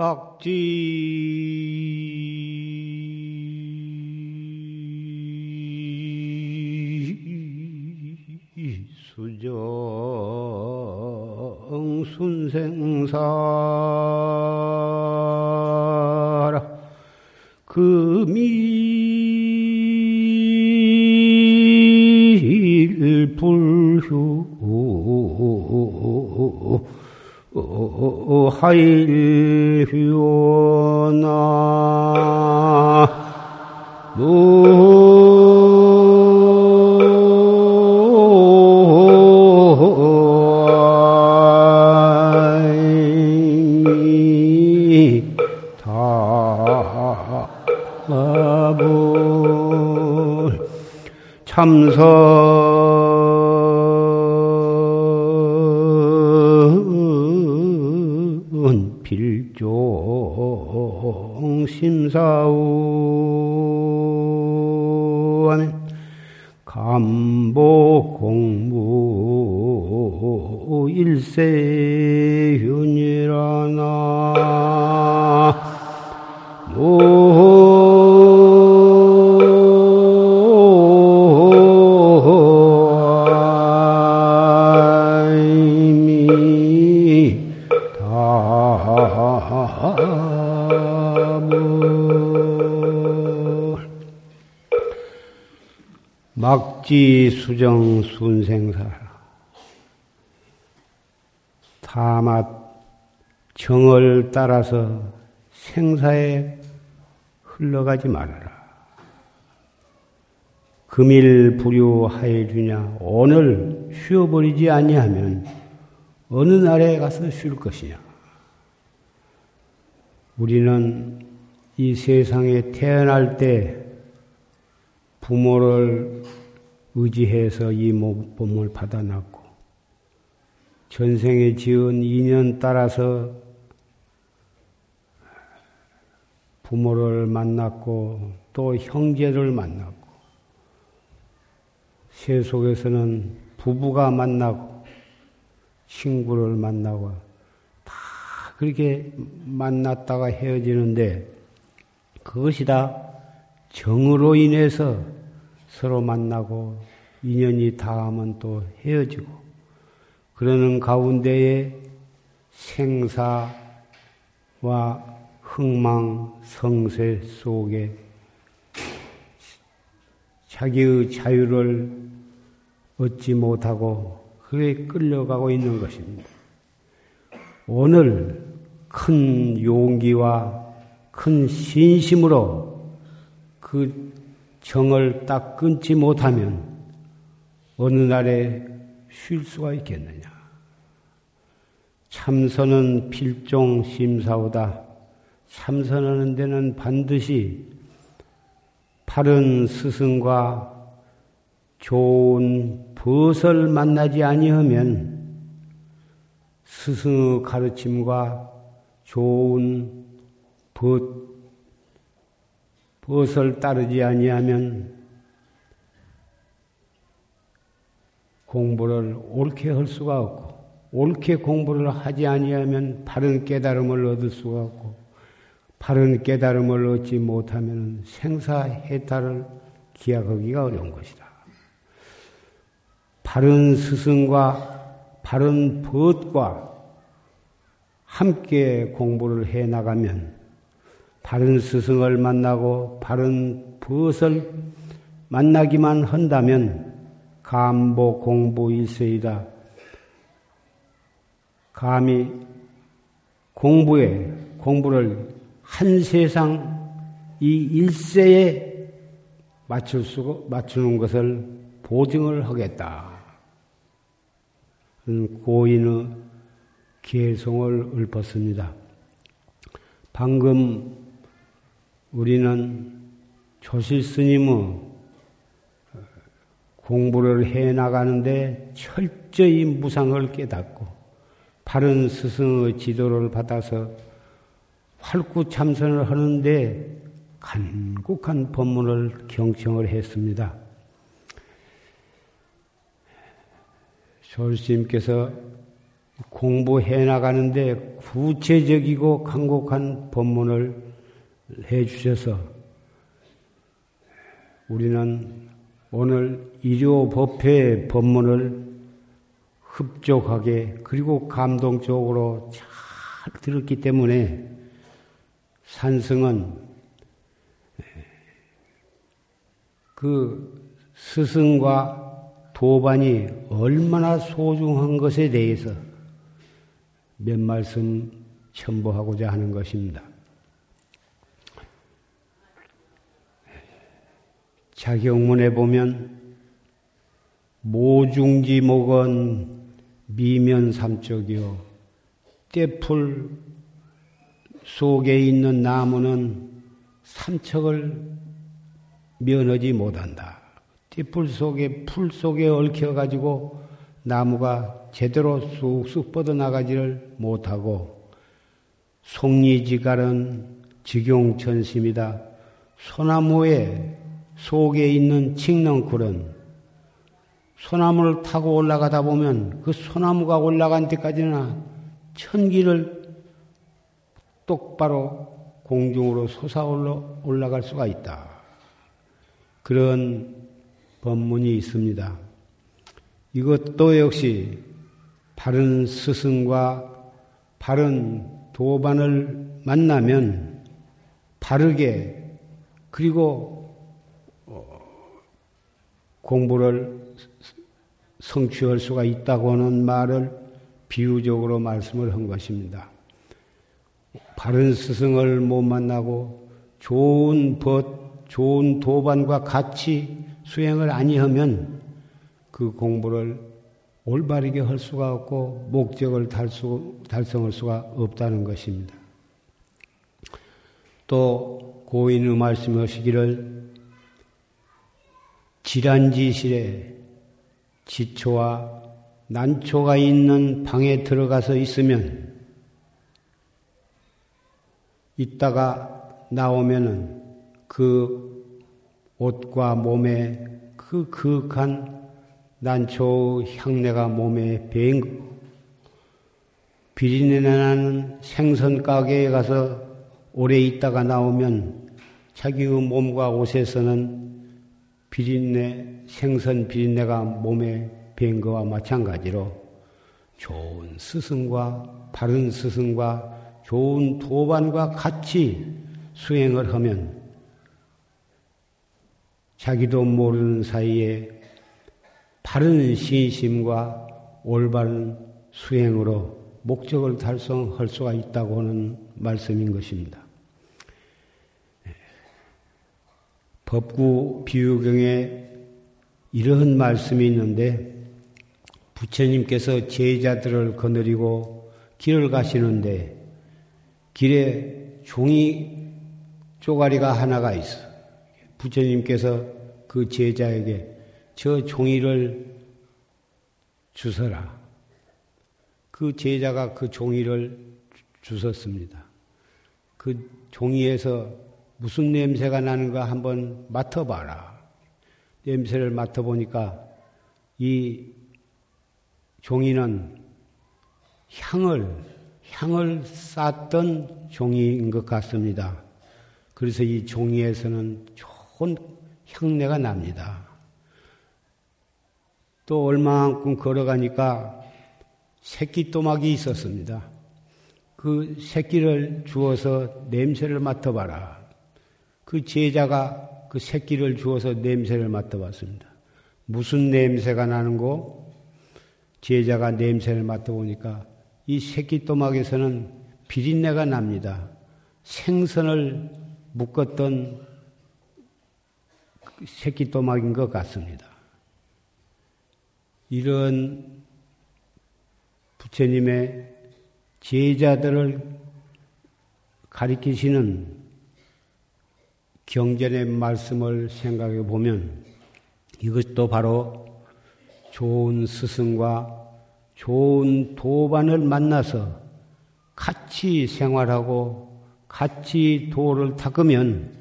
막지 수정 순생사라 금일 불휴 하일 참선 필종 심사우하면 감보 공무 일세윤이라나 막지 수정 순생사라 다만 정을 따라서 생사에 흘러가지 말아라. 금일 불효하여 주냐 오늘 쉬어버리지 아니하면 어느 날에 가서 쉴 것이냐. 우리는 이 세상에 태어날 때 부모를 의지해서 이 몸을 받아놨고 전생에 지은 인연 따라서 부모를 만났고 또 형제를 만났고 세 속에서는 부부가 만나고 친구를 만나고 다 그렇게 만났다가 헤어지는데 그것이 다 정으로 인해서 서로 만나고 인연이 닿으면 또 헤어지고 그러는 가운데에 생사와 흥망 성쇠 속에 자기의 자유를 얻지 못하고 그에 끌려가고 있는 것입니다. 오늘 큰 용기와 큰 신심으로 그 정을 딱 끊지 못하면 어느 날에 쉴 수가 있겠느냐. 참선은 필종 심사오다. 참선하는 데는 반드시 바른 스승과 좋은 벗을 만나지 아니하면 스승의 가르침과 좋은 벗, 벗을 따르지 아니하면 공부를 옳게 할 수가 없고 옳게 공부를 하지 아니하면 바른 깨달음을 얻을 수가 없고 바른 깨달음을 얻지 못하면 생사해탈을 기약하기가 어려운 것이다. 바른 스승과 바른 벗과 함께 공부를 해 나가면 바른 스승을 만나고 바른 벗을 만나기만 한다면 감보 공부 일세이다. 감히 공부에 공부를 한 세상 이 일세에 맞출 수 맞추는 것을 보증을 하겠다. 고인의 개송을 읊었습니다. 방금 우리는 조실 스님의 공부를 해 나가는데 철저히 무상을 깨닫고 바른 스승의 지도를 받아서 활구 참선을 하는데 간곡한 법문을 경청을 했습니다. 조실스님께서 공부해 나가는데 구체적이고 강곡한 법문을 해 주셔서 우리는 오늘 일요법회 법문을 흡족하게 그리고 감동적으로 잘 들었기 때문에 산승은 그 스승과 도반이 얼마나 소중한 것에 대해서 몇 말씀 첨부하고자 하는 것입니다. 자경문에 보면 모중지 목은 미면 삼적이요 떼풀 속에 있는 나무는 삼척을 면하지 못한다. 떼풀 속에 풀 속에 얽혀 가지고 나무가 제대로 쑥쑥 뻗어나가지를 못하고 송리지갈은 직용천심이다. 소나무에 속에 있는 칡넝쿨은 소나무를 타고 올라가다 보면 그 소나무가 올라간 데까지는 천기를 똑바로 공중으로 솟아 올라갈 수가 있다. 그런 법문이 있습니다. 이것도 역시 바른 스승과 바른 도반을 만나면 바르게 그리고 공부를 성취할 수가 있다고 하는 말을 비유적으로 말씀을 한 것입니다. 바른 스승을 못 만나고 좋은 벗, 좋은 도반과 같이 수행을 아니하면 그 공부를 올바르게 할 수가 없고 목적을 달수, 달성할 수가 없다는 것입니다. 또 고인의 말씀하시기를 질환지실에 지초와 난초가 있는 방에 들어가서 있으면 있다가 나오면은 그 옷과 몸에 그 그윽한 난초 향내가 몸에 배인 비린내 나는 생선 가게에 가서 오래 있다가 나오면 자기의 몸과 옷에서는 비린내, 생선 비린내가 몸에 밴 거와 마찬가지로 좋은 스승과 바른 스승과 좋은 도반과 같이 수행을 하면 자기도 모르는 사이에 바른 신심과 올바른 수행으로 목적을 달성할 수가 있다고 하는 말씀인 것입니다. 법구 비유경에 이러한 말씀이 있는데 부처님께서 제자들을 거느리고 길을 가시는데 길에 종이 쪼가리가 하나가 있어. 부처님께서 그 제자에게 저 종이를 주서라. 그 제자가 그 종이를 주셨습니다. 그 종이에서 무슨 냄새가 나는가 한번 맡아봐라. 냄새를 맡아보니까 이 종이는 향을, 향을 쌌던 종이인 것 같습니다. 그래서 이 종이에서는 좋은 향내가 납니다. 또 얼마만큼 걸어가니까 새끼 또막이 있었습니다. 그 새끼를 주어서 냄새를 맡아봐라. 그 제자가 그 새끼를 주어서 냄새를 맡아봤습니다. 무슨 냄새가 나는고? 제자가 냄새를 맡아보니까 이 새끼 또막에서는 비린내가 납니다. 생선을 묶었던 새끼 또막인 것 같습니다. 이런 부처님의 제자들을 가리키시는 경전의 말씀을 생각해 보면 이것도 바로 좋은 스승과 좋은 도반을 만나서 같이 생활하고 같이 도를 닦으면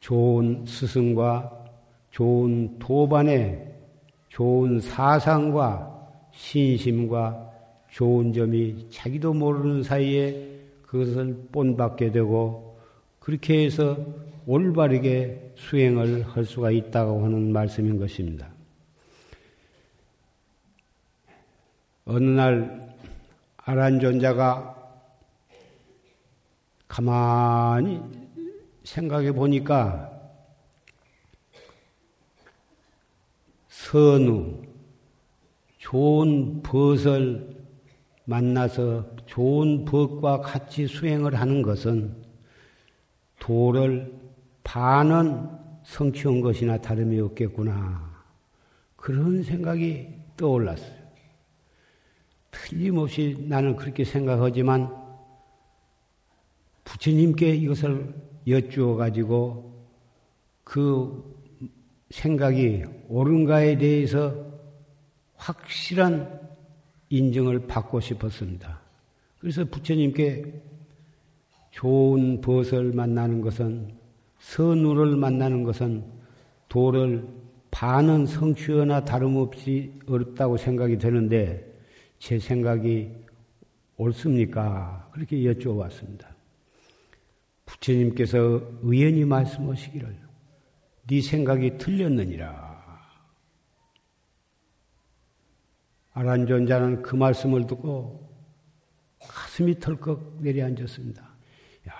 좋은 스승과 좋은 도반의 좋은 사상과 신심과 좋은 점이 자기도 모르는 사이에 그것을 본받게 되고 그렇게 해서 올바르게 수행을 할 수가 있다고 하는 말씀인 것입니다. 어느 날 아란존자가 가만히 생각해 보니까 선우, 좋은 벗을 만나서 좋은 법과 같이 수행을 하는 것은 도를 반은 성취한 것이나 다름이 없겠구나. 그런 생각이 떠올랐어요. 틀림없이 나는 그렇게 생각하지만 부처님께 이것을 여쭈어 가지고 그 생각이 옳은가에 대해서 확실한 인정을 받고 싶었습니다. 그래서 부처님께 좋은 벗을 만나는 것은 선우를 만나는 것은 도를 반은 성취하나 다름없이 어렵다고 생각이 되는데 제 생각이 옳습니까? 그렇게 여쭤봤습니다. 부처님께서 의연히 말씀하시기를 네 생각이 틀렸느니라. 아란존자는 그 말씀을 듣고 가슴이 털컥 내려앉았습니다. 야,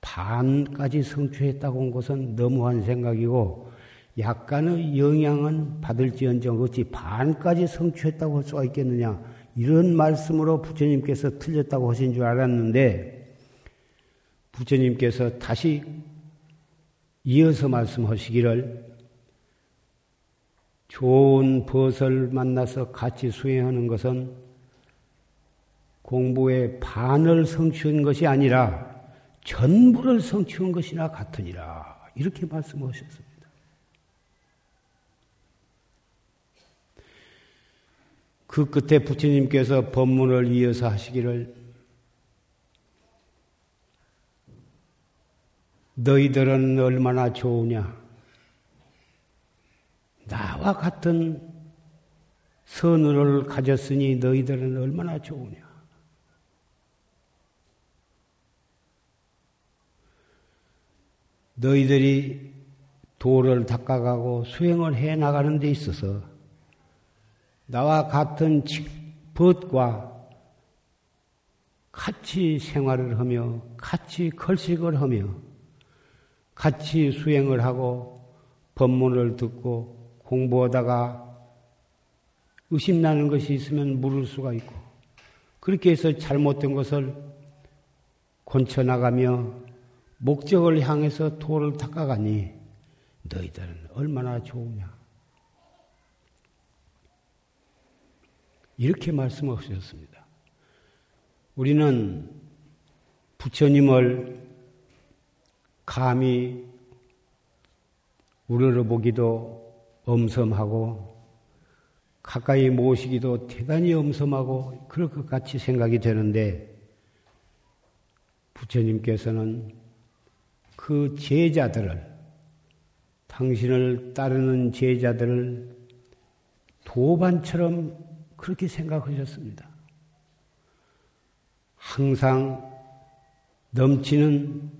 반까지 성취했다고 한 것은 너무한 생각이고 약간의 영향은 받을지언정 어찌 반까지 성취했다고 할 수가 있겠느냐 이런 말씀으로 부처님께서 틀렸다고 하신 줄 알았는데 부처님께서 다시 이어서 말씀하시기를 좋은 벗을 만나서 같이 수행하는 것은 공부의 반을 성취한 것이 아니라 전부를 성취한 것이나 같으니라. 이렇게 말씀하셨습니다. 그 끝에 부처님께서 법문을 이어서 하시기를 너희들은 얼마나 좋으냐? 나와 같은 선을 가졌으니 너희들은 얼마나 좋으냐? 너희들이 도를 닦아가고 수행을 해 나가는 데 있어서 나와 같은 벗과 같이 생활을 하며 같이 걸식을 하며 같이 수행을 하고 법문을 듣고 공부하다가 의심나는 것이 있으면 물을 수가 있고 그렇게 해서 잘못된 것을 곤쳐나가며 목적을 향해서 도를 닦아가니 너희들은 얼마나 좋으냐. 이렇게 말씀하셨습니다. 우리는 부처님을 감히 우러러보기도 엄섬하고 가까이 모시기도 대단히 엄섬하고 그럴 것 같이 생각이 되는데 부처님께서는 그 제자들을 당신을 따르는 제자들을 도반처럼 그렇게 생각하셨습니다. 항상 넘치는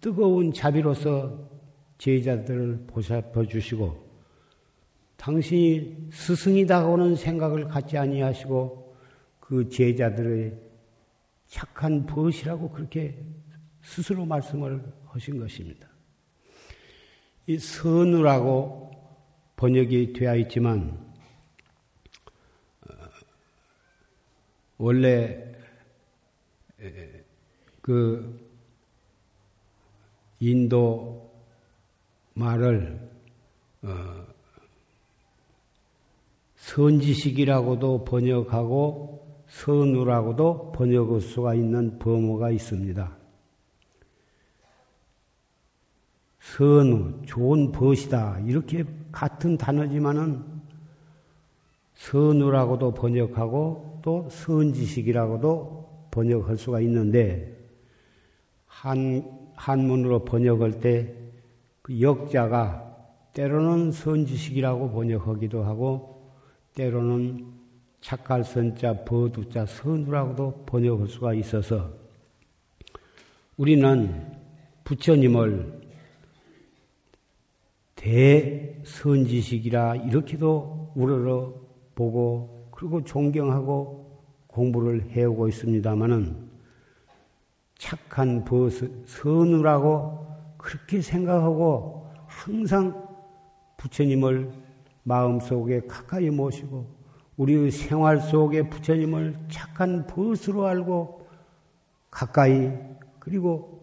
뜨거운 자비로서 제자들을 보살펴 주시고 당신이 스승이다고는 생각을 갖지 아니하시고 그 제자들의 착한 벗이라고 그렇게 스스로 말씀을 하신 것입니다. 이 선우라고 번역이 되어 있지만 어, 원래 그 인도 말을 어, 선지식이라고도 번역하고 선우라고도 번역할 수가 있는 범어가 있습니다. 선우, 좋은 벗이다. 이렇게 같은 단어지만은 선우라고도 번역하고 또 선지식이라고도 번역할 수가 있는데 한 한문으로 번역할 때 그 역자가 때로는 선지식이라고 번역하기도 하고 때로는 착갈 선자 버두자 선우라고도 번역할 수가 있어서 우리는 부처님을 대선지식이라 이렇게도 우러러 보고 그리고 존경하고 공부를 해오고 있습니다마는 착한 선우라고 그렇게 생각하고 항상 부처님을 마음속에 가까이 모시고 우리의 생활 속에 부처님을 착한 벗으로 알고 가까이 그리고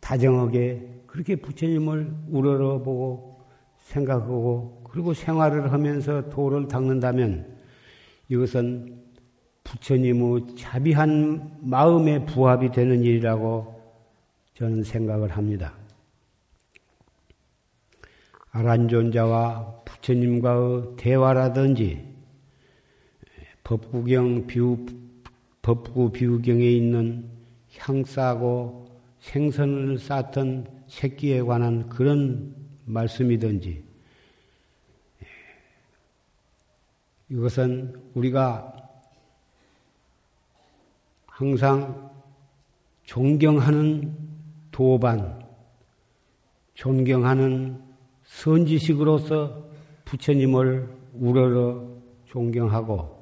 다정하게 그렇게 부처님을 우러러보고 생각하고 그리고 생활을 하면서 도를 닦는다면 이것은 부처님의 자비한 마음의 부합이 되는 일이라고 저는 생각을 합니다. 아란존자와 부처님과의 대화라든지 법구경 비유, 법구 비유경에 있는 향싸고 생선을 쌓던 새끼에 관한 그런 말씀이든지. 이것은 우리가 항상 존경하는 도반, 존경하는 선지식으로서 부처님을 우러러 존경하고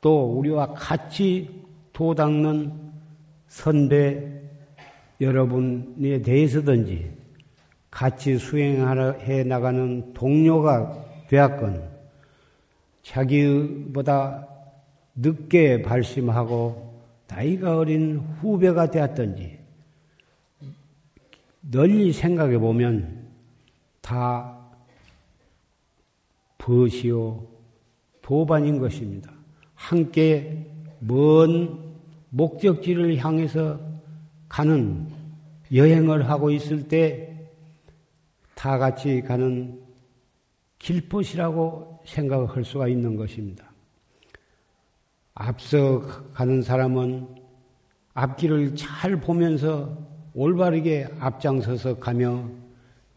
또 우리와 같이 도닦는 선배 여러분에 대해서든지 같이 수행해 나가는 동료가 되었건 자기보다 늦게 발심하고 나이가 어린 후배가 되었든지 널리 생각해 보면 다 벗이요 도반인 것입니다. 함께 먼 목적지를 향해서 가는 여행을 하고 있을 때 다 같이 가는 길벗이라고 생각할 수가 있는 것입니다. 앞서 가는 사람은 앞길을 잘 보면서 올바르게 앞장서서 가며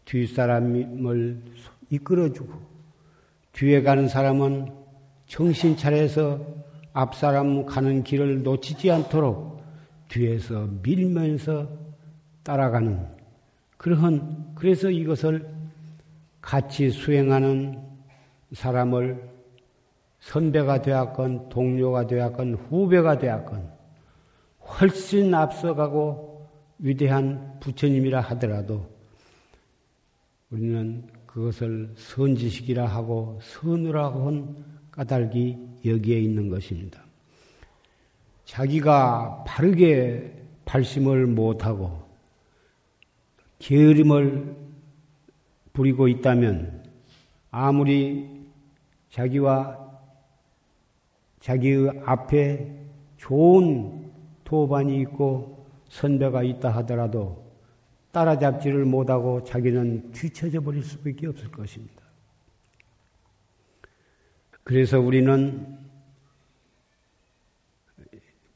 뒷사람을 이끌어주고 뒤에 가는 사람은 정신 차려서 앞사람 가는 길을 놓치지 않도록 뒤에서 밀면서 따라가는 그러한 그래서 이것을 같이 수행하는 사람을 선배가 되었건 동료가 되었건 후배가 되었건 훨씬 앞서가고 위대한 부처님이라 하더라도 우리는 그것을 선지식이라 하고 선우라고 한 까닭이 여기에 있는 것입니다. 자기가 바르게 발심을 못하고 게으름을 부리고 있다면 아무리 자기와 자기의 앞에 좋은 도반이 있고 선배가 있다 하더라도 따라잡지를 못하고 자기는 뒤처져 버릴 수밖에 없을 것입니다. 그래서 우리는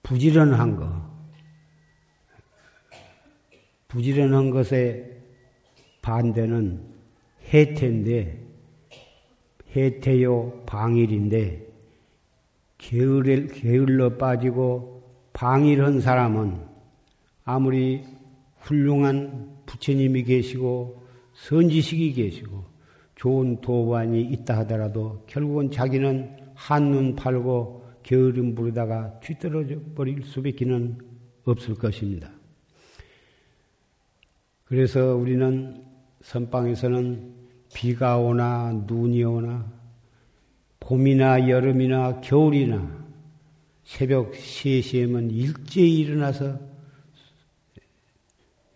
부지런한 것, 부지런한 것의 반대는 해태인데, 해태요 방일인데, 게을, 게을러 빠지고 방일한 사람은 아무리 훌륭한 부처님이 계시고 선지식이 계시고 좋은 도반이 있다 하더라도 결국은 자기는 한눈 팔고 게으름 부르다가 뒤떨어져 버릴 수밖에는 없을 것입니다. 그래서 우리는 선방에서는 비가 오나 눈이 오나 봄이나 여름이나 겨울이나 새벽 3시에면 일제히 일어나서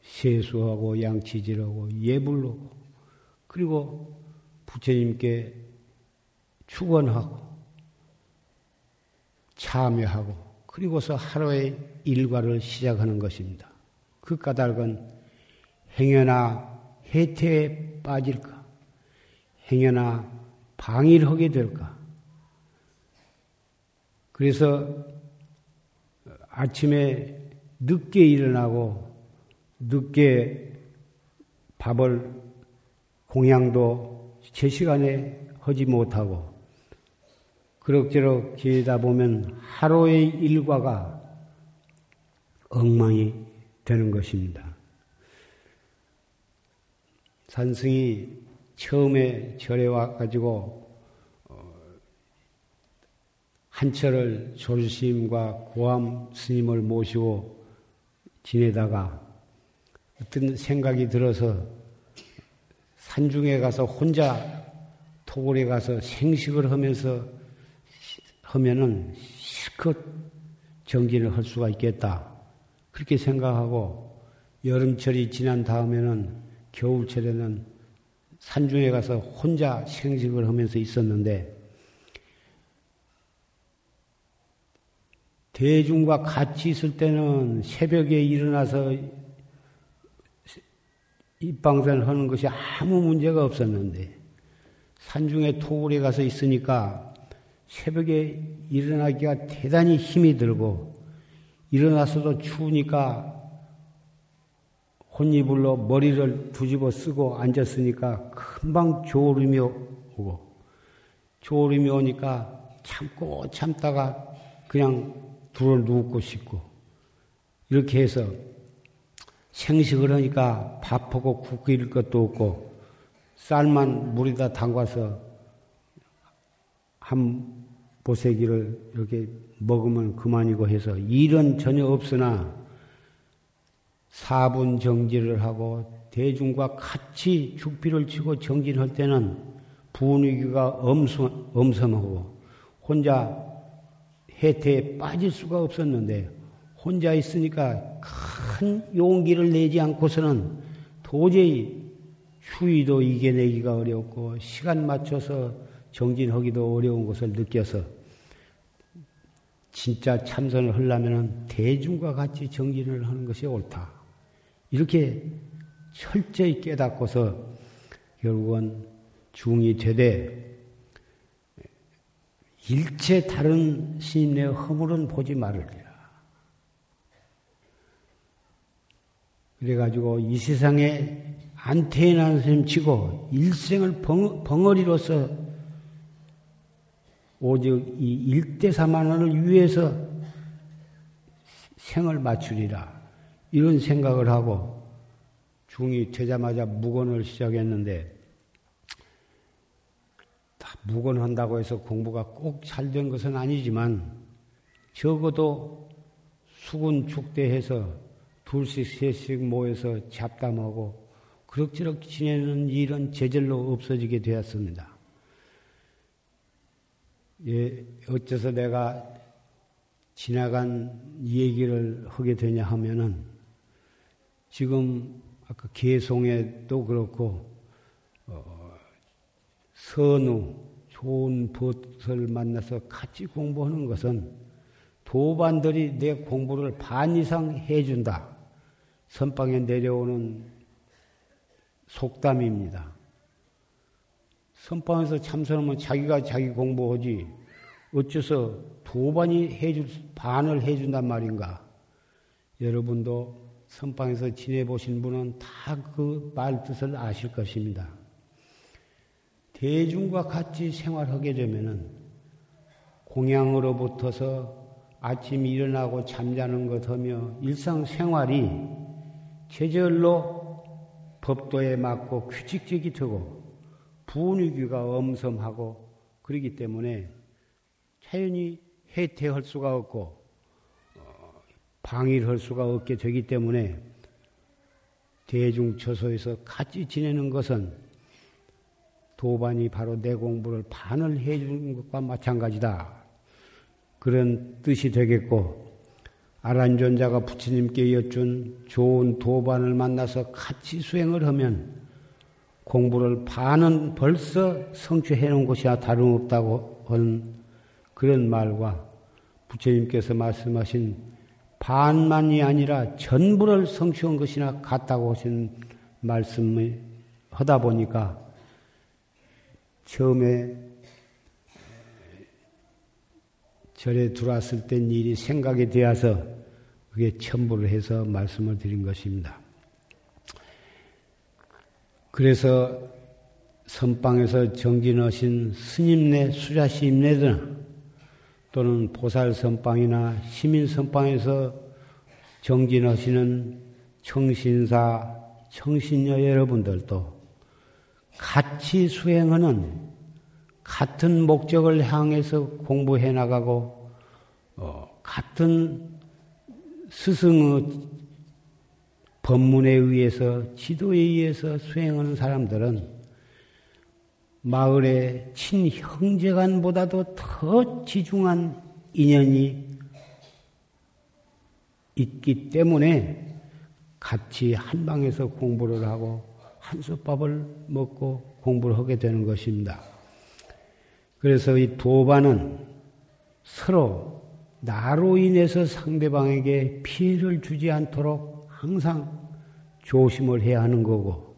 세수하고 양치질하고 예불하고 그리고 부처님께 축원하고 참여하고 그리고서 하루의 일과를 시작하는 것입니다. 그 까닭은 행여나 해태에 빠질까? 행여나 방일 하게 될까? 그래서 아침에 늦게 일어나고 늦게 밥을 공양도 제 시간에 하지 못하고 그럭저럭 지내다 보면 하루의 일과가 엉망이 되는 것입니다. 산승이 처음에 절에 와가지고 어, 한철을 조심과 고함 스님을 모시고 지내다가 어떤 생각이 들어서 산중에 가서 혼자 토굴에 가서 생식을 하면서 하면은 실컷 정진을 할 수가 있겠다. 그렇게 생각하고 여름철이 지난 다음에는 겨울철에는 산중에 가서 혼자 생식을 하면서 있었는데 대중과 같이 있을 때는 새벽에 일어나서 입방선을 하는 것이 아무 문제가 없었는데 산중에 토굴에 가서 있으니까 새벽에 일어나기가 대단히 힘이 들고 일어나서도 추우니까 혼이불로 머리를 뒤집어 쓰고 앉았으니까 금방 졸음이 오고 졸음이 오니까 참고 참다가 그냥 둘어 눕고 싶고 이렇게 해서 생식을 하니까 밥하고 국 끓일 것도 없고 쌀만 물에다 담가서 한 보세기를 이렇게 먹으면 그만이고 해서 일은 전혀 없으나 사분 정지를 하고 대중과 같이 죽비를 치고 정진할 때는 분위기가 엄섬, 엄섬하고 혼자 해태에 빠질 수가 없었는데 혼자 있으니까 큰 용기를 내지 않고서는 도저히 추위도 이겨내기가 어렵고 시간 맞춰서 정진하기도 어려운 것을 느껴서 진짜 참선을 하려면 대중과 같이 정진을 하는 것이 옳다. 이렇게 철저히 깨닫고서 결국은 중이 되되 일체 다른 스님의 허물은 보지 말으리라. 그래가지고 이 세상에 안태인한 스님 치고 일생을 벙, 벙어리로서 오직 이 일대사만원을 위해서 생을 맞추리라. 이런 생각을 하고 중이 되자마자 무건을 시작했는데 무건한다고 해서 공부가 꼭 잘 된 것은 아니지만 적어도 수군 축대해서 둘씩 셋씩 모여서 잡담하고 그럭저럭 지내는 일은 제절로 없어지게 되었습니다. 예, 어째서 내가 지나간 얘기를 하게 되냐 하면은 지금 아까 개송에도 그렇고 어, 선우 좋은 벗을 만나서 같이 공부하는 것은 도반들이 내 공부를 반 이상 해준다. 선방에 내려오는 속담입니다. 선방에서 참선하면 자기가 자기 공부하지 어째서 도반이 해줄 반을 해준단 말인가? 여러분도 선방에서 지내보신 분은 다 그 말 뜻을 아실 것입니다. 대중과 같이 생활하게 되면은 공양으로부터서 아침 일어나고 잠자는 것 하며 일상생활이 제절로 법도에 맞고 규칙적이 되고 분위기가 엄섬하고 그러기 때문에 자연히 해태할 수가 없고 방위를 할 수가 없게 되기 때문에 대중처소에서 같이 지내는 것은 도반이 바로 내 공부를 반을 해주는 것과 마찬가지다. 그런 뜻이 되겠고, 아란존자가 부처님께 여쭌 좋은 도반을 만나서 같이 수행을 하면 공부를 반은 벌써 성취해 놓은 것이야 다름없다고 하는 그런 말과 부처님께서 말씀하신 반만이 아니라 전부를 성취한 것이나 같다고 하신 말씀을 하다 보니까 처음에 절에 들어왔을 땐 일이 생각이 되어서 그게 첨부를 해서 말씀을 드린 것입니다. 그래서 선방에서 정진하신 스님네 수자시임네들 또는 보살 선방이나 시민 선방에서 정진하시는 청신사, 청신녀 여러분들도 같이 수행하는 같은 목적을 향해서 공부해 나가고 어, 같은 스승의 법문에 의해서 지도에 의해서 수행하는 사람들은 마을의 친형제간보다도 더 지중한 인연이 있기 때문에 같이 한 방에서 공부를 하고 한솥밥을 먹고 공부를 하게 되는 것입니다. 그래서 이 도반은 서로 나로 인해서 상대방에게 피해를 주지 않도록 항상 조심을 해야 하는 거고,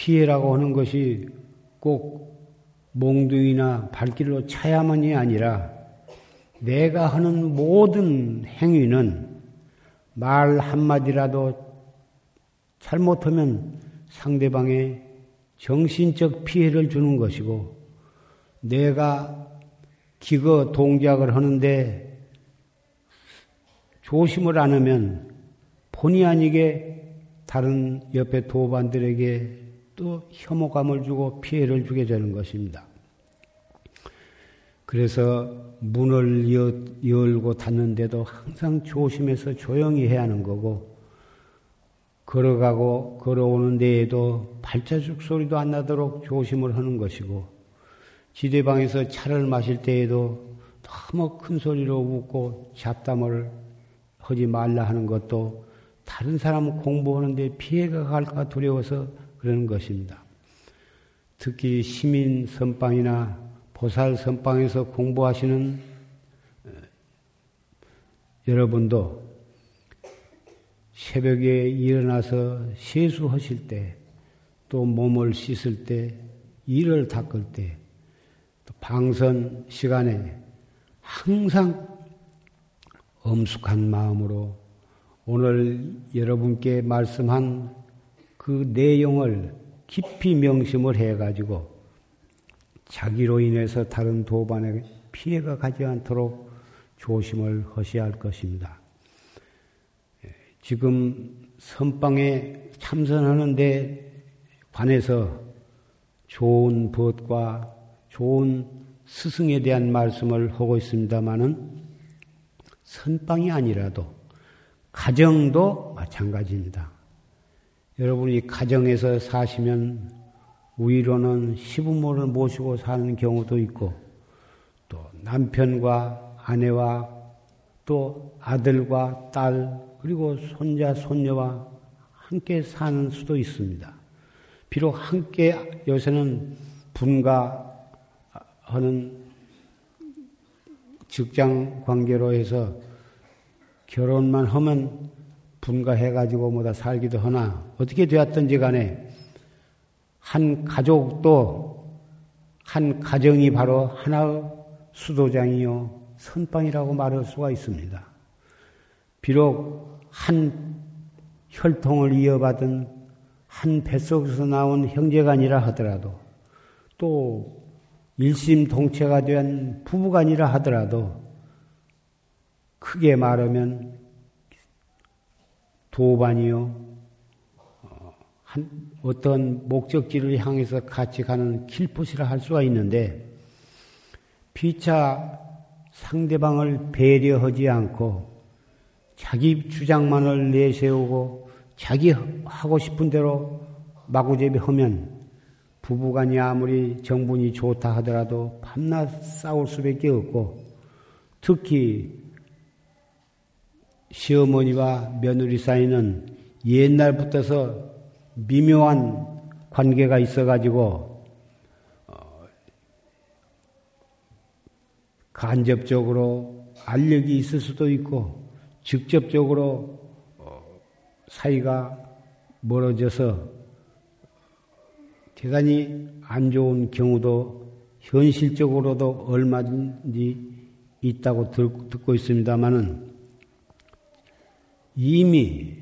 피해라고 하는 것이 꼭 몽둥이나 발길로 차야만이 아니라 내가 하는 모든 행위는 말 한마디라도 잘못하면 상대방의 정신적 피해를 주는 것이고 내가 기거 동작을 하는데 조심을 안 하면 본의 아니게 다른 옆에 도반들에게 또 혐오감을 주고 피해를 주게 되는 것입니다. 그래서 문을 열고 닫는데도 항상 조심해서 조용히 해야 하는 거고, 걸어가고 걸어오는 데에도 발자국 소리도 안 나도록 조심을 하는 것이고, 지대방에서 차를 마실 때에도 너무 큰 소리로 웃고 잡담을 하지 말라 하는 것도 다른 사람 공부하는데 피해가 갈까 두려워서 그러는 것입니다. 특히 시민 선방이나 보살 선방에서 공부하시는 어, 여러분도 새벽에 일어나서 세수하실 때, 또 몸을 씻을 때, 이를 닦을 때, 또 방선 시간에 항상 엄숙한 마음으로 오늘 여러분께 말씀한 그 내용을 깊이 명심을 해가지고 자기로 인해서 다른 도반에 피해가 가지 않도록 조심을 하셔야 할 것입니다. 예, 지금 선방에 참선하는데 관해서 좋은 법과 좋은 스승에 대한 말씀을 하고 있습니다만은 선방이 아니라도 가정도 마찬가지입니다. 여러분이 가정에서 사시면 위로는 시부모를 모시고 사는 경우도 있고 또 남편과 아내와 또 아들과 딸 그리고 손자 손녀와 함께 사는 수도 있습니다. 비록 함께 요새는 분가하는 직장 관계로 해서 결혼만 하면 분가해가지고 뭐다 살기도 하나 어떻게 되었든지 간에 한 가족도 한 가정이 바로 하나의 수도장이요 선방이라고 말할 수가 있습니다. 비록 한 혈통을 이어받은 한 뱃속에서 나온 형제간이라 하더라도 또 일심동체가 된 부부간이라 하더라도 크게 말하면 도반이요. 한, 어떤 목적지를 향해서 같이 가는 길포시라 할 수가 있는데, 피차 상대방을 배려하지 않고 자기 주장만을 내세우고 자기 하고 싶은 대로 마구제비 하면 부부간이 아무리 정분이 좋다 하더라도 밤낮 싸울 수밖에 없고 특히 시어머니와 며느리 사이는 옛날부터서 미묘한 관계가 있어가지고 어, 간접적으로 알력이 있을 수도 있고 직접적으로 어, 사이가 멀어져서 대단히 안 좋은 경우도 현실적으로도 얼마든지 있다고 듣고 있습니다만은 이미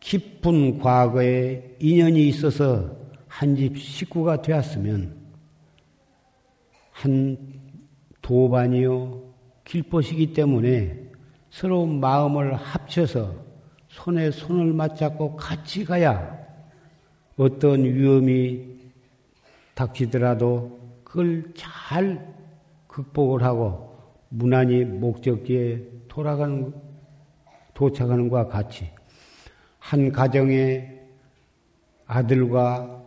깊은 과거에 인연이 있어서 한 집 식구가 되었으면 한 도반이요 길벗이기 때문에 서로 마음을 합쳐서 손에 손을 맞잡고 같이 가야 어떤 위험이 닥치더라도 그걸 잘 극복을 하고 무난히 목적지에 돌아가는 도착하는 것과 같이 한 가정의 아들과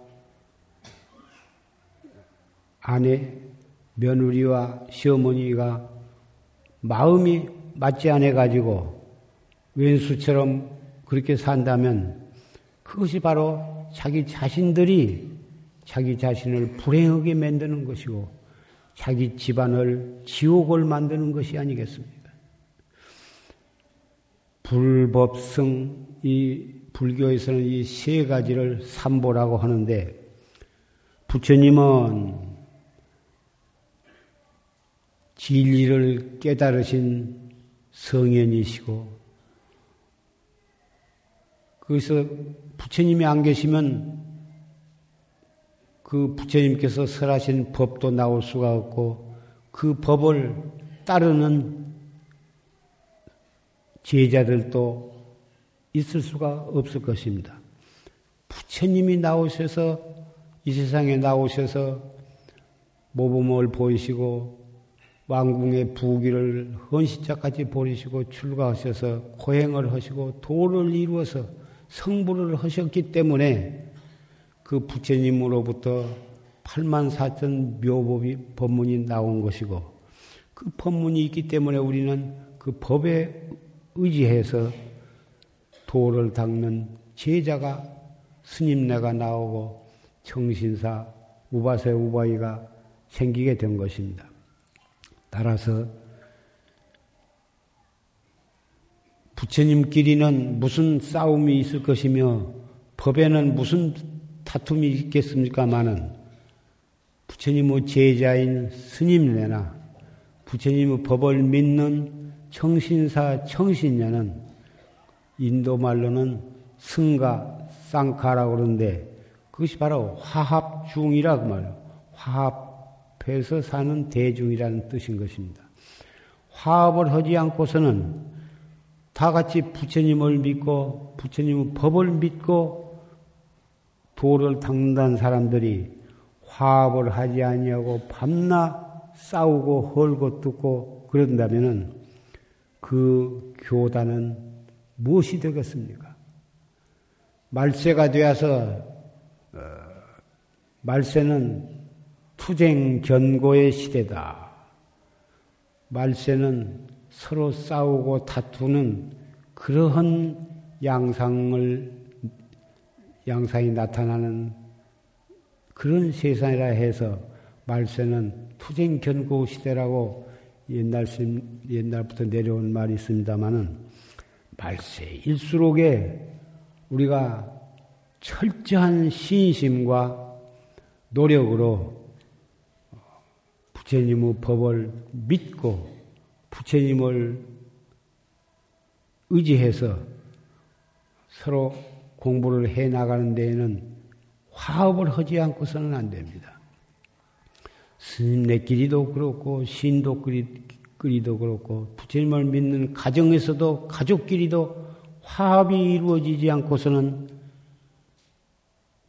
아내, 며느리와 시어머니가 마음이 맞지 않아 가지고 왼수처럼 그렇게 산다면 그것이 바로 자기 자신들이 자기 자신을 불행하게 만드는 것이고 자기 집안을 지옥을 만드는 것이 아니겠습니까? 불법성 이 불교에서는 이 세 가지를 삼보라고 하는데 부처님은 진리를 깨달으신 성현이시고 그래서 부처님이 안 계시면 그 부처님께서 설하신 법도 나올 수가 없고 그 법을 따르는 제자들도 있을 수가 없을 것입니다. 부처님이 나오셔서 이 세상에 나오셔서 모범을 보이시고 왕궁의 부귀를 헌시자까지 보이시고 출가하셔서 고행을 하시고 도를 이루어서 성불을 하셨기 때문에 그 부처님으로부터 8만 4천 묘법이 법문이 나온 것이고 그 법문이 있기 때문에 우리는 그 법에 의지해서 도를 닦는 제자가 스님네가 나오고 청신사 우바세 우바이가 생기게 된 것입니다. 따라서 부처님끼리는 무슨 싸움이 있을 것이며 법에는 무슨 다툼이 있겠습니까마는 부처님의 제자인 스님네나 부처님의 법을 믿는 청신사 청신녀는 인도 말로는 승가 쌍카라고 그러는데 그것이 바로 화합중이라고 말이에요. 화합해서 사는 대중이라는 뜻인 것입니다. 화합을 하지 않고서는 다 같이 부처님을 믿고 부처님의 법을 믿고 도를 닦는다는 사람들이 화합을 하지 아니하고 밤낮 싸우고 헐고 뜯고 그런다면은 그 교단은 무엇이 되겠습니까? 말세가 되어서 어, 말세는 투쟁 견고의 시대다. 말세는 서로 싸우고 다투는 그러한 양상을 양상이 나타나는 그런 세상이라 해서 말세는 투쟁 견고 시대라고 옛날 옛날부터 내려온 말이 있습니다만은 말세일수록에 우리가 철저한 신심과 노력으로 부처님의 법을 믿고 부처님을 의지해서 서로 공부를 해 나가는 데에는 화합을 하지 않고서는 안 됩니다. 스님네끼리도 그렇고 신도끼리도 그렇고 부처님을 믿는 가정에서도 가족끼리도 화합이 이루어지지 않고서는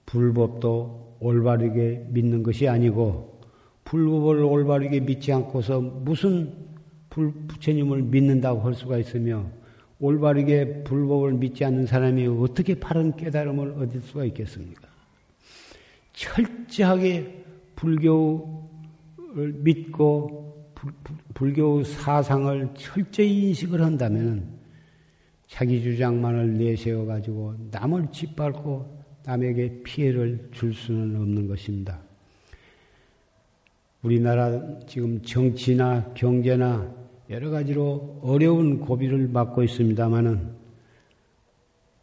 불법도 올바르게 믿는 것이 아니고 불법을 올바르게 믿지 않고서 무슨 부처님을 믿는다고 할 수가 있으며 올바르게 불법을 믿지 않는 사람이 어떻게 바른 깨달음을 얻을 수가 있겠습니까? 철저하게 불교를 믿고 불교 사상을 철저히 인식을 한다면 자기 주장만을 내세워 가지고 남을 짓밟고 남에게 피해를 줄 수는 없는 것입니다. 우리나라 지금 정치나 경제나 여러 가지로 어려운 고비를 맞고 있습니다만은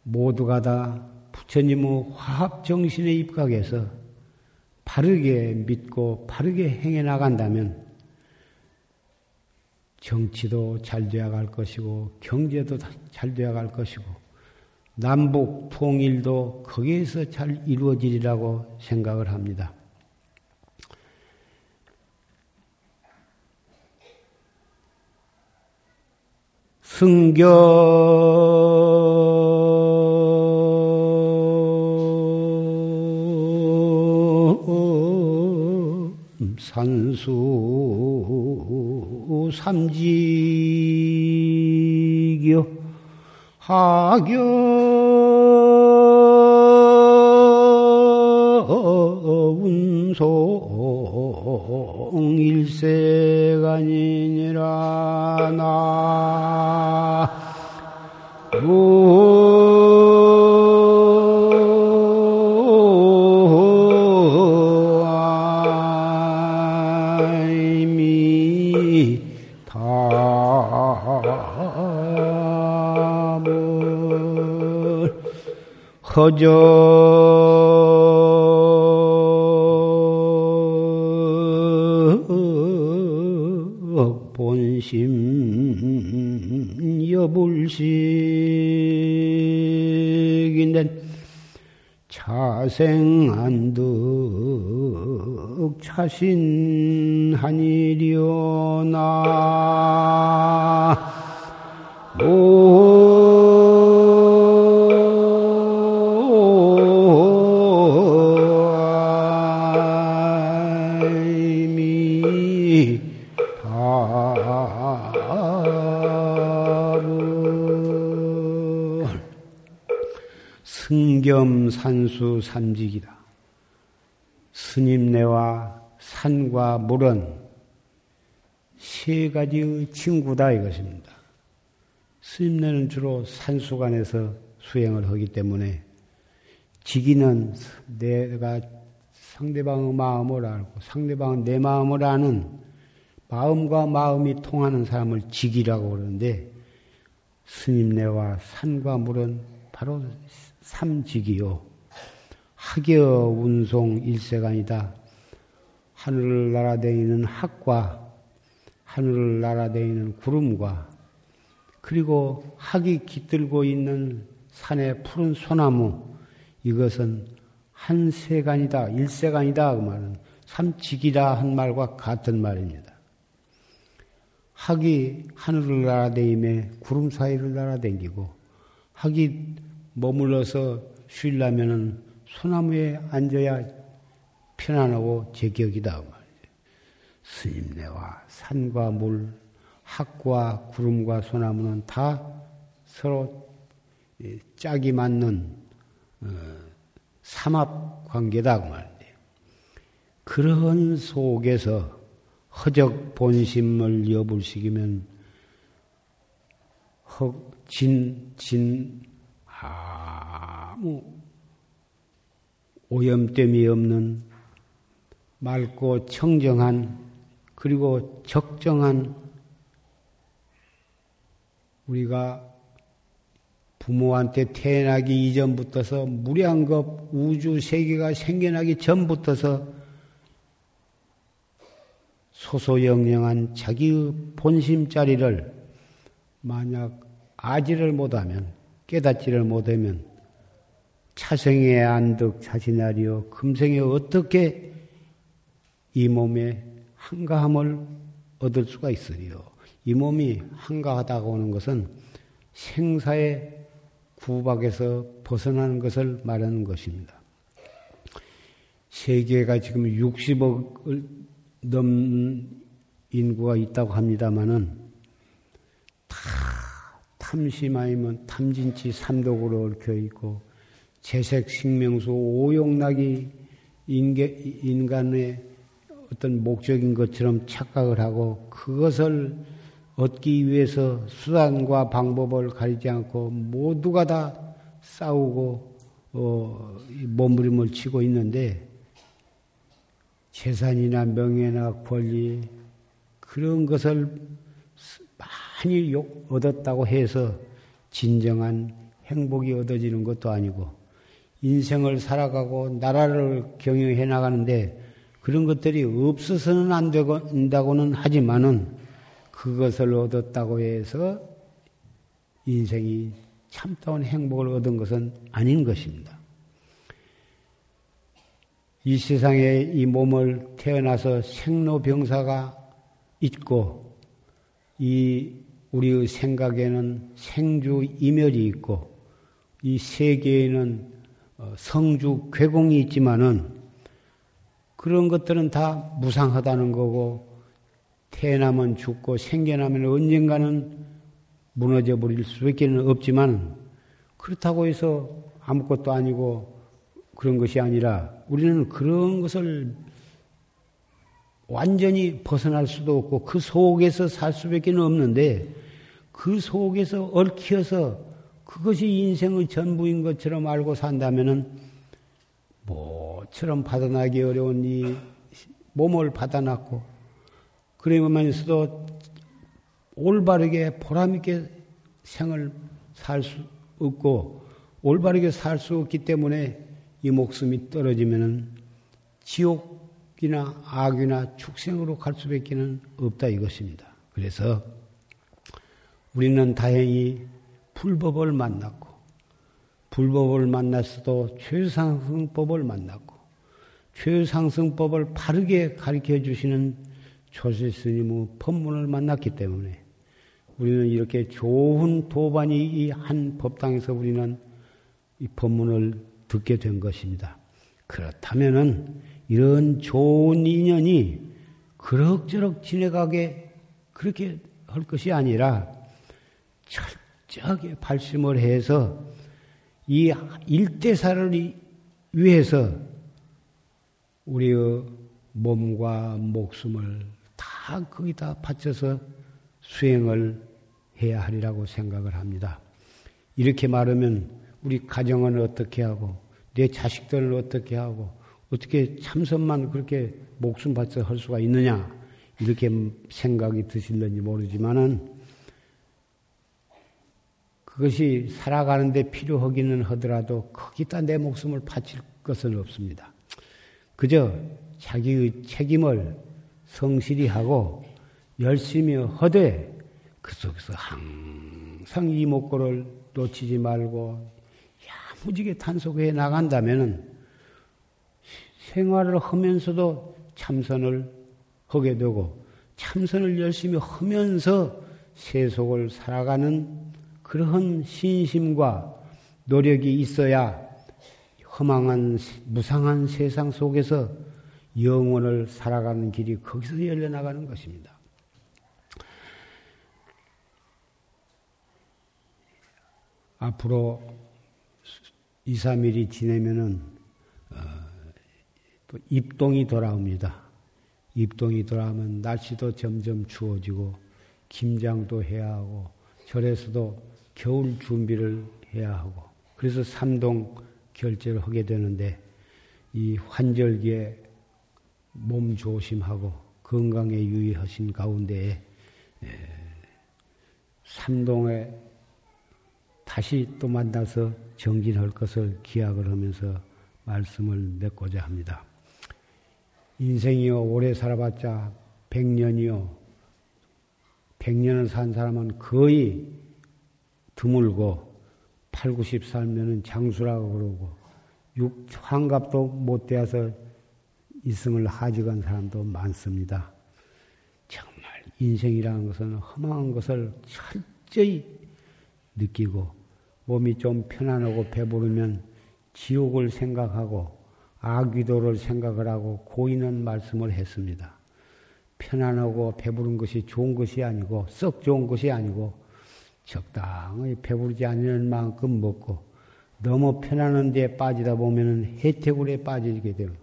모두가 다 부처님의 화합 정신에 입각해서 바르게 믿고 바르게 행해 나간다면 정치도 잘 되어 갈 것이고 경제도 잘 되어 갈 것이고 남북 통일도 거기에서 잘 이루어지리라고 생각을 합니다. 승경 산수 삼지교 하교 운송 일세간이니라 나 허적 본심 여불식인된 차생한득 차신하니려나 승 겸산수 삼직이다. 스님네와 산과 물은 세 가지의 친구다 이것입니다. 스님네는 주로 산수간에서 수행을 하기 때문에 지기는 내가 상대방의 마음을 알고 상대방은 내 마음을 아는 마음과 마음이 통하는 사람을 지기라고 그러는데 스님네와 산과 물은 바로 삼직이요. 학여 운송 일세간이다. 하늘을 날아다니는 학과 하늘을 날아다니는 구름과 그리고 학이 깃들고 있는 산의 푸른 소나무 이것은 한 세간이다 일세간이다 그 말은 삼직이라 한 말과 같은 말입니다. 학이 하늘을 날아다니며 구름 사이를 날아다니고 학이 머물러서 쉬려면은 소나무에 앉아야 편안하고 제격이다 말이죠. 스님네와 산과 물, 학과 구름과 소나무는 다 서로 짝이 맞는 어, 삼합 관계다 그 말이에요. 그런 속에서 허적 본심을 여불시키면 허, 진, 진, 아무 오염됨이 없는 맑고 청정한 그리고 적정한 우리가 부모한테 태어나기 이전부터서 무량겁 우주 세계가 생겨나기 전부터서 소소영영한 자기의 본심 자리를 만약 아지를 못하면 깨닫지를 못하면 차생에 안득 자신하리요 금생에 어떻게 이 몸에 한가함을 얻을 수가 있으리요. 이 몸이 한가하다고 하는 것은 생사의 구박에서 벗어나는 것을 말하는 것입니다. 세계가 지금 60억을 넘는 인구가 있다고 합니다마는 다 탐심 아니면 탐진치 삼독으로 얽혀 있고 재색 식명수 오용락이 인간의 어떤 목적인 것처럼 착각을 하고 그것을 얻기 위해서 수단과 방법을 가리지 않고 모두가 다 싸우고 어, 몸부림을 치고 있는데 재산이나 명예나 권리 그런 것을 많이 얻었다고 해서 진정한 행복이 얻어지는 것도 아니고 인생을 살아가고 나라를 경영해 나가는데 그런 것들이 없어서는 안 된다고는 하지만은 그것을 얻었다고 해서 인생이 참다운 행복을 얻은 것은 아닌 것입니다. 이 세상에 이 몸을 태어나서 생로병사가 있고 이 우리의 생각에는 생주 이멸이 있고 이 세계에는 어, 성주 괴공이 있지만은 그런 것들은 다 무상하다는 거고 태어나면 죽고 생겨나면 언젠가는 무너져 버릴 수밖에 없지만 그렇다고 해서 아무것도 아니고 그런 것이 아니라 우리는 그런 것을 완전히 벗어날 수도 없고 그 속에서 살 수밖에 없는데 그 속에서 얽혀서 그것이 인생의 전부인 것처럼 알고 산다면은 뭐처럼 받아나기 어려운 이 몸을 받아놨고 그러면서도 올바르게 보람있게 생을 살 수 없고 올바르게 살 수 없기 때문에 이 목숨이 떨어지면은 지옥이나 악이나 축생으로 갈 수밖에 없다 이것입니다. 그래서 우리는 다행히 불법을 만났고 불법을 만났어도 최상승법을 만났고 최상승법을 바르게 가르쳐 주시는 조세 스님의 법문을 만났기 때문에 우리는 이렇게 좋은 도반이 이 한 법당에서 우리는 이 법문을 듣게 된 것입니다. 그렇다면은 이런 좋은 인연이 그럭저럭 지내가게 그렇게 할 것이 아니라 철 저하게 발심을 해서 이 일대사를 위해서 우리의 몸과 목숨을 다 거기다 바쳐서 수행을 해야 하리라고 생각을 합니다. 이렇게 말하면 우리 가정은 어떻게 하고 내 자식들은 어떻게 하고 어떻게 참선만 그렇게 목숨 바쳐 할 수가 있느냐 이렇게 생각이 드실는지 모르지만은 그것이 살아가는데 필요하기는 하더라도 거기다 내 목숨을 바칠 것은 없습니다. 그저 자기의 책임을 성실히 하고 열심히 허되 그 속에서 항상 이목구를 놓치지 말고 야무지게 탄속해 나간다면은 생활을 하면서도 참선을 하게 되고 참선을 열심히 하면서 세속을 살아가는 그러한 신심과 노력이 있어야 허망한 무상한 세상 속에서 영혼을 살아가는 길이 거기서 열려 나가는 것입니다. 앞으로 2, 3일이 지내면은 어, 또 입동이 돌아옵니다. 입동이 돌아오면 날씨도 점점 추워지고 김장도 해야 하고 절에서도 겨울 준비를 해야 하고 그래서 삼동 결제를 하게 되는데 이 환절기에 몸 조심하고 건강에 유의하신 가운데에 삼동에 다시 또 만나서 정진할 것을 기약을 하면서 말씀을 맺고자 합니다. 인생이요 오래 살아봤자 백년이요 백년을 산 사람은 거의 드물고 8, 90 살면은 장수라고 그러고 육 환갑도 못 되어서 이승을 하직한 사람도 많습니다. 정말 인생이라는 것은 험한 것을 철저히 느끼고 몸이 좀 편안하고 배부르면 지옥을 생각하고 악귀도를 생각을 하고 고인은 말씀을 했습니다. 편안하고 배부른 것이 좋은 것이 아니고 썩 좋은 것이 아니고 적당히 배부르지 않는 만큼 먹고 너무 편안한 데에 빠지다 보면은 혜태굴에 빠지게 되고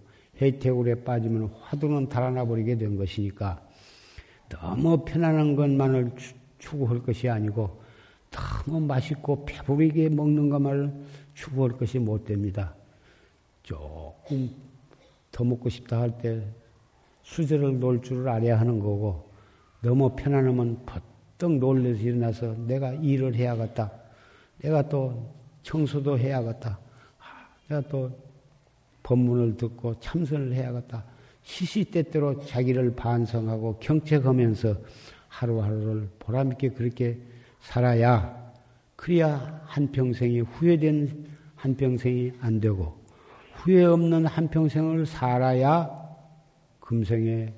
혜태굴에 빠지면 화두는 달아나 버리게 된 것이니까 너무 편안한 것만을 추구할 것이 아니고 너무 맛있고 배부르게 먹는 것만을 추구할 것이 못 됩니다. 조금 더 먹고 싶다 할 때 수저를 놓을 줄을 알아야 하는 거고 너무 편안하면 떡 놀래서 일어나서 내가 일을 해야겠다. 내가 또 청소도 해야겠다. 내가 또 법문을 듣고 참선을 해야겠다. 시시때때로 자기를 반성하고 경책하면서 하루하루를 보람있게 그렇게 살아야 그래야 한평생이 후회된 한평생이 안 되고 후회 없는 한평생을 살아야 금생에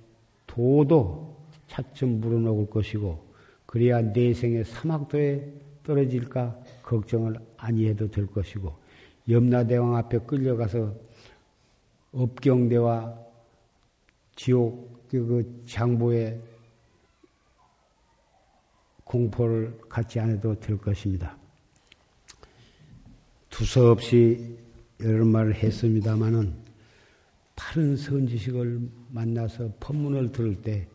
도도 차츰 물어놓을 것이고 그래야 내생의 사막도에 떨어질까 걱정을 아니해도 될 것이고 염라대왕 앞에 끌려가서 업경대와 지옥 그 장보의 공포를 갖지 않아도 될 것입니다. 두서없이 여러 말을 했습니다마는 바른 선지식을 만나서 법문을 들을 때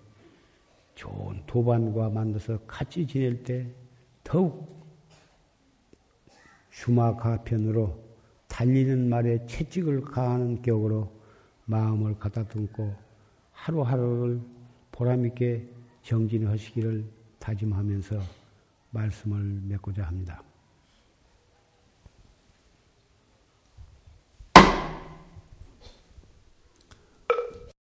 좋은 도반과 만나서 같이 지낼 때 더욱 슈마가편으로 달리는 말에 채찍을 가하는 격으로 마음을 가다듬고 하루하루를 보람있게 정진하시기를 다짐하면서 말씀을 맺고자 합니다.